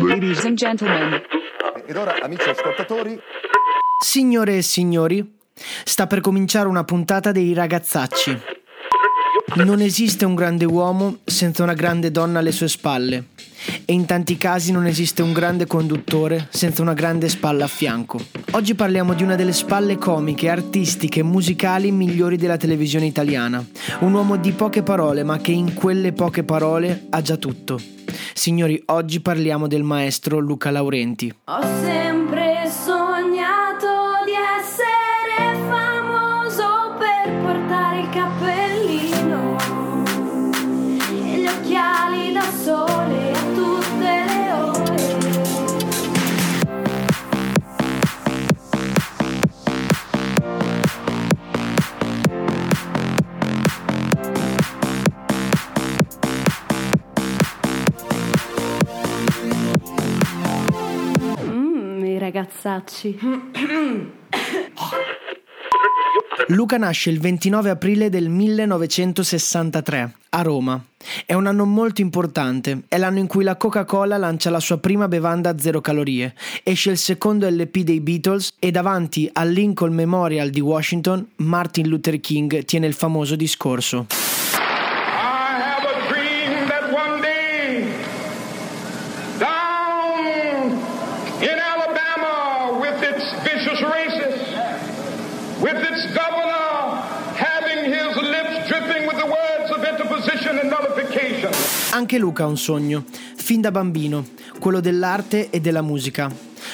Ladies and gentlemen. Ed ora, amici ascoltatori, Signore e signori, sta per cominciare una puntata dei ragazzacci. Non esiste un grande uomo senza una grande donna alle sue spalle e in tanti casi non esiste un grande conduttore senza una grande spalla a fianco. Oggi parliamo di una delle spalle comiche, artistiche e musicali migliori della televisione italiana. Un uomo di poche parole ma che in quelle poche parole ha già tutto. Signori, oggi parliamo del maestro Luca Laurenti. Ho ragazzacci. Luca nasce il 29 aprile del 1963 a Roma. È un anno molto importante, è l'anno in cui la Coca-Cola lancia la sua prima bevanda a zero calorie, esce il secondo LP dei Beatles e davanti al Lincoln Memorial di Washington Martin Luther King tiene il famoso discorso. Anche Luca ha un sogno, fin da bambino, quello dell'arte e della musica.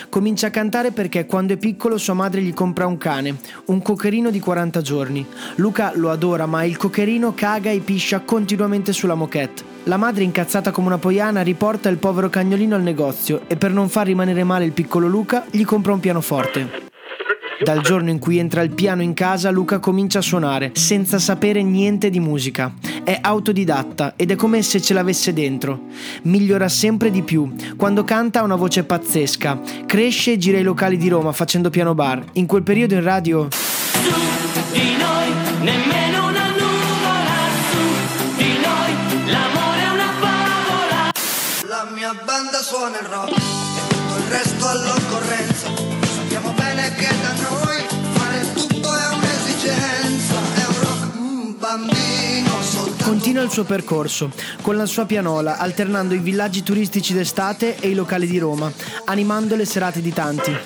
Comincia a cantare perché quando è piccolo sua madre gli compra un cane, un cocherino di 40 giorni. Luca lo adora, ma il cocherino caga e piscia continuamente sulla moquette. La madre, incazzata come una poiana, riporta il povero cagnolino al negozio e per non far rimanere male il piccolo Luca gli compra un pianoforte. Dal giorno in cui entra il piano in casa, Luca comincia a suonare, senza sapere niente di musica. È autodidatta ed è come se ce l'avesse dentro. Migliora sempre di più. Quando canta ha una voce pazzesca. Cresce e gira i locali di Roma facendo piano bar. In quel periodo in radio di noi, nemmeno una nuvola su di noi, l'amore è una favola. La mia banda suona il rock e tutto il resto all'occorrenza. Continua il suo percorso con la sua pianola, alternando i villaggi turistici d'estate e i locali di Roma, animando le serate di tanti.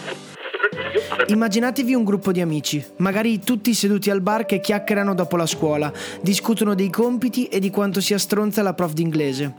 Immaginatevi un gruppo di amici, magari tutti seduti al bar che chiacchierano dopo la scuola, discutono dei compiti e di quanto sia stronza la prof d'inglese.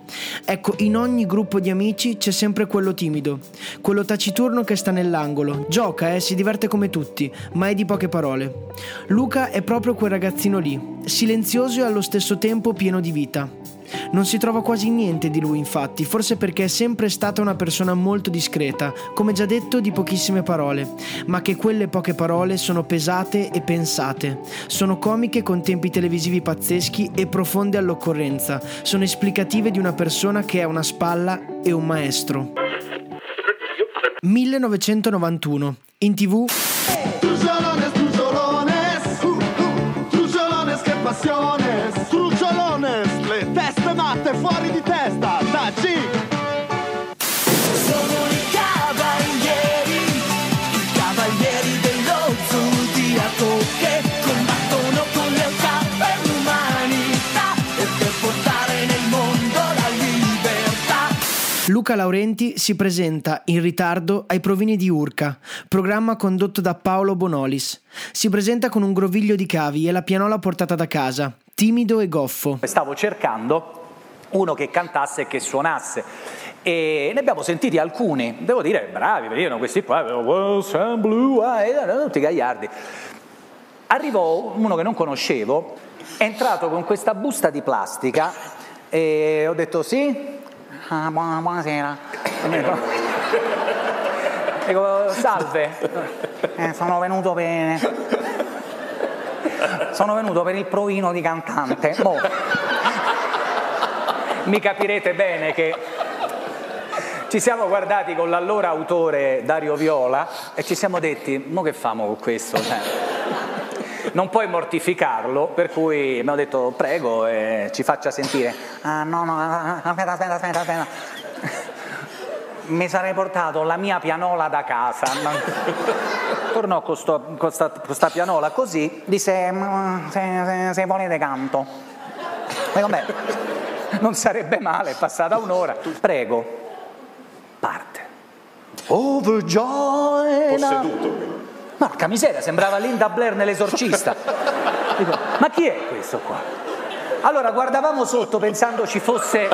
Ecco, in ogni gruppo di amici c'è sempre quello timido, quello taciturno che sta nell'angolo, gioca e si diverte come tutti, ma è di poche parole. Luca è proprio quel ragazzino lì, silenzioso e allo stesso tempo pieno di vita. Non si trova quasi niente di lui, infatti, forse perché è sempre stata una persona molto discreta, come già detto, di pochissime parole, ma che quelle poche parole sono pesate e pensate. Sono comiche con tempi televisivi pazzeschi e profonde all'occorrenza. Sono esplicative di una persona che è una spalla e un maestro. 1991. In tv Luca Laurenti si presenta in ritardo ai provini di Urca, programma condotto da Paolo Bonolis. Si presenta con un groviglio di cavi e la pianola portata da casa, timido e goffo. Stavo cercando uno che cantasse e che suonasse. E ne abbiamo sentiti alcuni, devo dire, bravi, io questi qua, "Well, Sam Blue Eye", erano tutti gagliardi. Arrivò uno che non conoscevo, è entrato con questa busta di plastica e ho detto sì, Ah, buona- buonasera. Dico, salve, Eh, sono venuto per... Sono venuto per il provino di cantante. Mo, mi capirete bene che ci siamo guardati con l'allora autore Dario Viola e ci siamo detti, mo che famo con questo? Cioè, non puoi mortificarlo, per cui abbiamo detto prego eh, ci faccia sentire. Ah no, no, aspetta, aspetta, aspetta, aspetta. Mi sarei portato la mia pianola da casa. Tornò con, sto- con sta, con sta pianola così, disse "Mm, se, se, se volete canto. Dico, beh, non sarebbe male, è passata un'ora. Prego, parte. Overjoyed. Posseduto. Porca miseria, sembrava Linda Blair nell'esorcista. Dico, ma chi è questo qua? Allora guardavamo sotto pensando ci fosse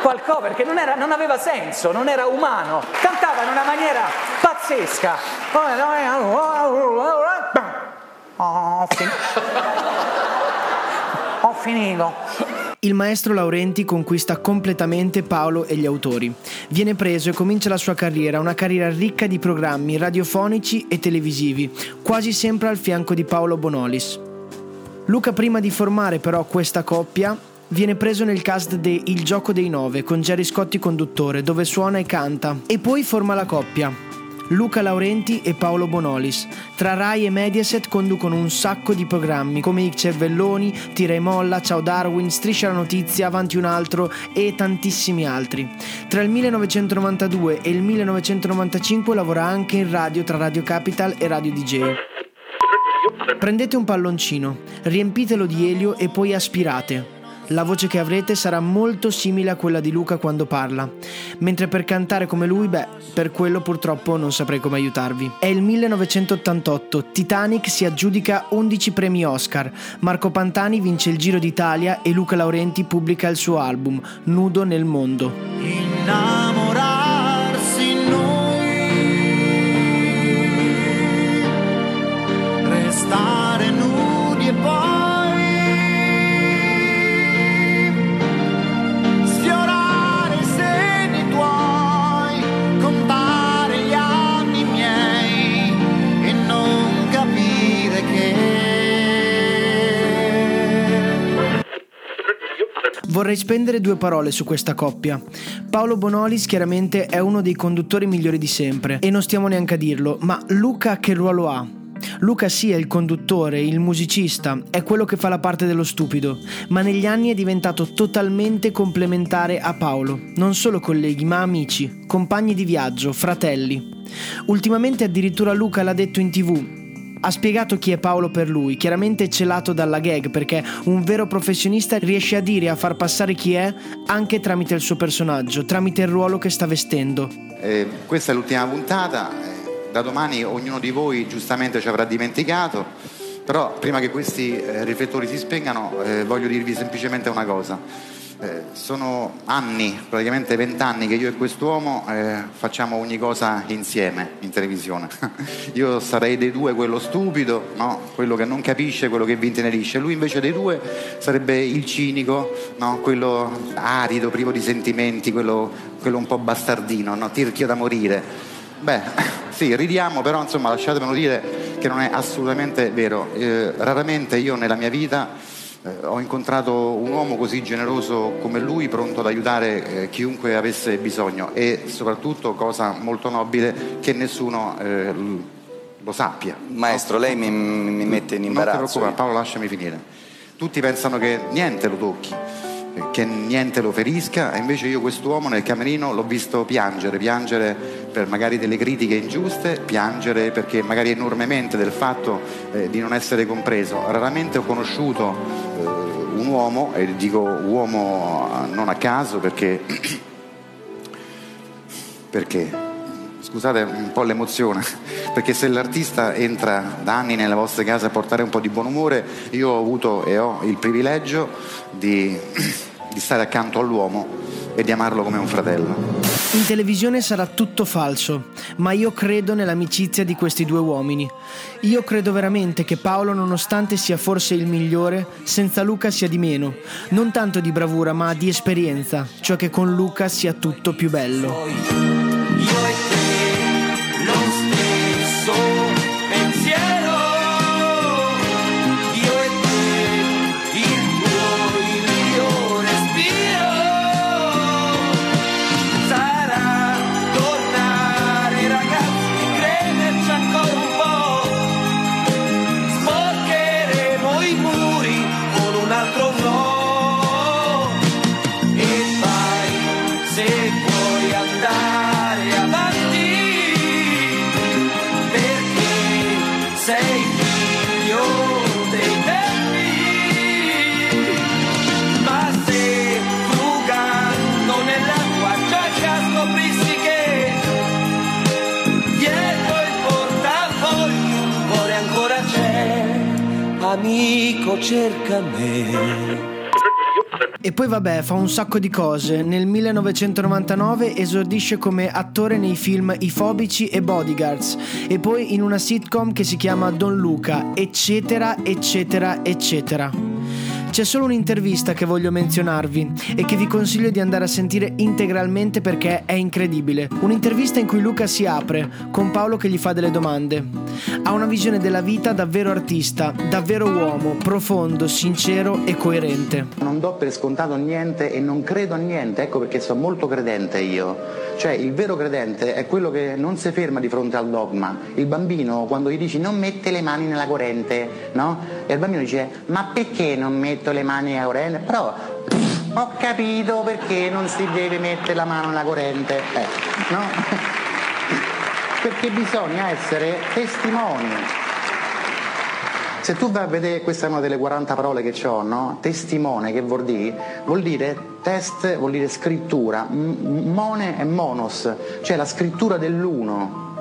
qualcosa, perché non, era- non aveva senso, non era umano. Cantava in una maniera pazzesca. Ho fin- Ho finito. Il maestro Laurenti conquista completamente Paolo e gli autori. Viene preso e comincia la sua carriera, una carriera ricca di programmi radiofonici e televisivi, quasi sempre al fianco di Paolo Bonolis. Luca prima di formare però questa coppia viene preso nel cast di Il gioco dei nove con Gerry Scotti conduttore dove suona e canta e poi forma la coppia. Luca Laurenti e Paolo Bonolis. Tra Rai e Mediaset conducono un sacco di programmi come I Cervelloni, Tira e Molla, Ciao Darwin, Striscia la Notizia, Avanti un altro e tantissimi altri. Tra il 1992 e il 1995 lavora anche in radio tra Radio Capital e Radio DJ. Prendete un palloncino, riempitelo di elio e poi aspirate. La voce che avrete sarà molto simile a quella di Luca quando parla, mentre per cantare come lui, beh, per quello purtroppo non saprei come aiutarvi. È il 1988, Titanic si aggiudica 11 premi Oscar, Marco Pantani vince il Giro d'Italia e Luca Laurenti pubblica il suo album, Nudo nel mondo. innamorarsi Vorrei spendere due parole su questa coppia. Paolo Bonolis chiaramente è uno dei conduttori migliori di sempre e non stiamo neanche a dirlo, ma Luca che ruolo ha? Luca sì è il conduttore, il musicista, è quello che fa la parte dello stupido, ma negli anni è diventato totalmente complementare a Paolo. Non solo colleghi, ma amici, compagni di viaggio, fratelli. Ultimamente addirittura Luca l'ha detto in tv, ha spiegato chi è Paolo per lui, chiaramente celato dalla gag perché un vero professionista riesce a dire e a far passare chi è anche tramite il suo personaggio, tramite il ruolo che sta vestendo. Eh, questa è l'ultima puntata, eh, da domani ognuno di voi giustamente ci avrà dimenticato, però prima che questi eh, riflettori si spengano eh, voglio dirvi semplicemente una cosa. Eh, sono anni, praticamente vent'anni che io e quest'uomo eh, facciamo ogni cosa insieme in televisione. io sarei dei due quello stupido, no? quello che non capisce, quello che vi intenerisce. Lui invece dei due sarebbe il cinico, no? quello arido, privo di sentimenti, quello, quello un po' bastardino, no? tirchio da morire. Beh, sì, ridiamo, però insomma lasciatemelo dire che non è assolutamente vero. Eh, raramente io nella mia vita eh, ho incontrato un uomo così generoso come lui, pronto ad aiutare eh, chiunque avesse bisogno e soprattutto, cosa molto nobile, che nessuno eh, lo sappia. Maestro, lei mi, mi mette in Non ti imbarazzo. preoccupare, Paolo, lasciami finire. Tutti pensano che niente lo tocchi, che niente lo ferisca, e invece io quest'uomo nel camerino l'ho visto piangere, piangere per magari delle critiche ingiuste, piangere perché magari enormemente del fatto eh, di non essere compreso. Raramente ho conosciuto eh, un uomo, e dico uomo eh, non a caso perché, perché scusate un po' l'emozione, perché se l'artista entra da anni nelle vostre case a portare un po' di buon umore, io ho avuto e ho il privilegio di, di stare accanto all'uomo e di amarlo come un fratello. In televisione sarà tutto falso, ma io credo nell'amicizia di questi due uomini. Io credo veramente che Paolo, nonostante sia forse il migliore, senza Luca sia di meno. Non tanto di bravura, ma di esperienza, cioè che con Luca sia tutto più bello. Amico cerca me E poi vabbè, fa un sacco di cose. Nel 1999 esordisce come attore nei film I Fobici e Bodyguards e poi in una sitcom che si chiama Don Luca, eccetera, eccetera, eccetera. C'è solo un'intervista che voglio menzionarvi e che vi consiglio di andare a sentire integralmente perché è incredibile. Un'intervista in cui Luca si apre, con Paolo che gli fa delle domande. Ha una visione della vita davvero artista, davvero uomo, profondo, sincero e coerente. Non do per scontato niente e non credo a niente, ecco perché sono molto credente io. Cioè il vero credente è quello che non si ferma di fronte al dogma. Il bambino quando gli dici non mette le mani nella corrente, no? E il bambino dice ma perché non metto le mani nella corrente? Però ho capito perché non si deve mettere la mano nella corrente, eh, no? Perché bisogna essere testimoni. Se tu vai a vedere, questa è una delle 40 parole che ho, no? Testimone, che vuol dire? Vuol dire test, vuol dire scrittura, mone e monos, cioè la scrittura dell'uno.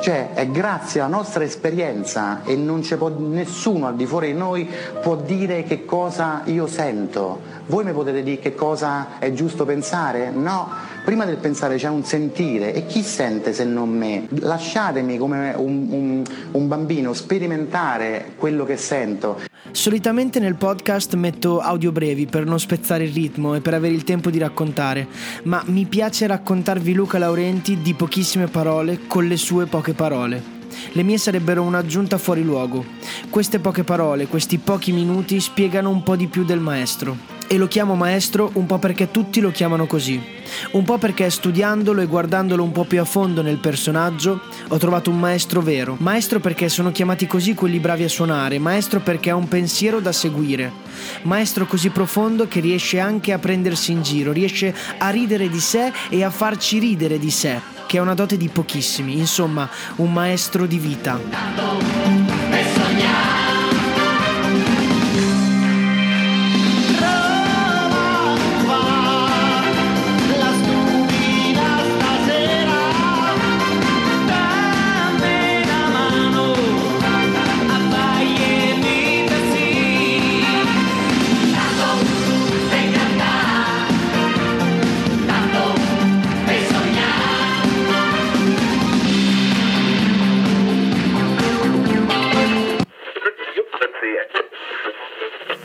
Cioè è grazie alla nostra esperienza e non c'è nessuno al di fuori di noi può dire che cosa io sento. Voi mi potete dire che cosa è giusto pensare? No, prima del pensare c'è un sentire e chi sente se non me? Lasciatemi come un, un- un bambino sperimentare quello che sento. Solitamente nel podcast metto audio brevi per non spezzare il ritmo e per avere il tempo di raccontare, ma mi piace raccontarvi Luca Laurenti di pochissime parole con le sue poche parole. Le mie sarebbero un'aggiunta fuori luogo. Queste poche parole, questi pochi minuti spiegano un po' di più del maestro. E lo chiamo maestro un po' perché tutti lo chiamano così. Un po' perché studiandolo e guardandolo un po' più a fondo nel personaggio ho trovato un maestro vero. Maestro perché sono chiamati così quelli bravi a suonare, maestro perché ha un pensiero da seguire. Maestro così profondo che riesce anche a prendersi in giro, riesce a ridere di sé e a farci ridere di sé, che è una dote di pochissimi, insomma, un maestro di vita.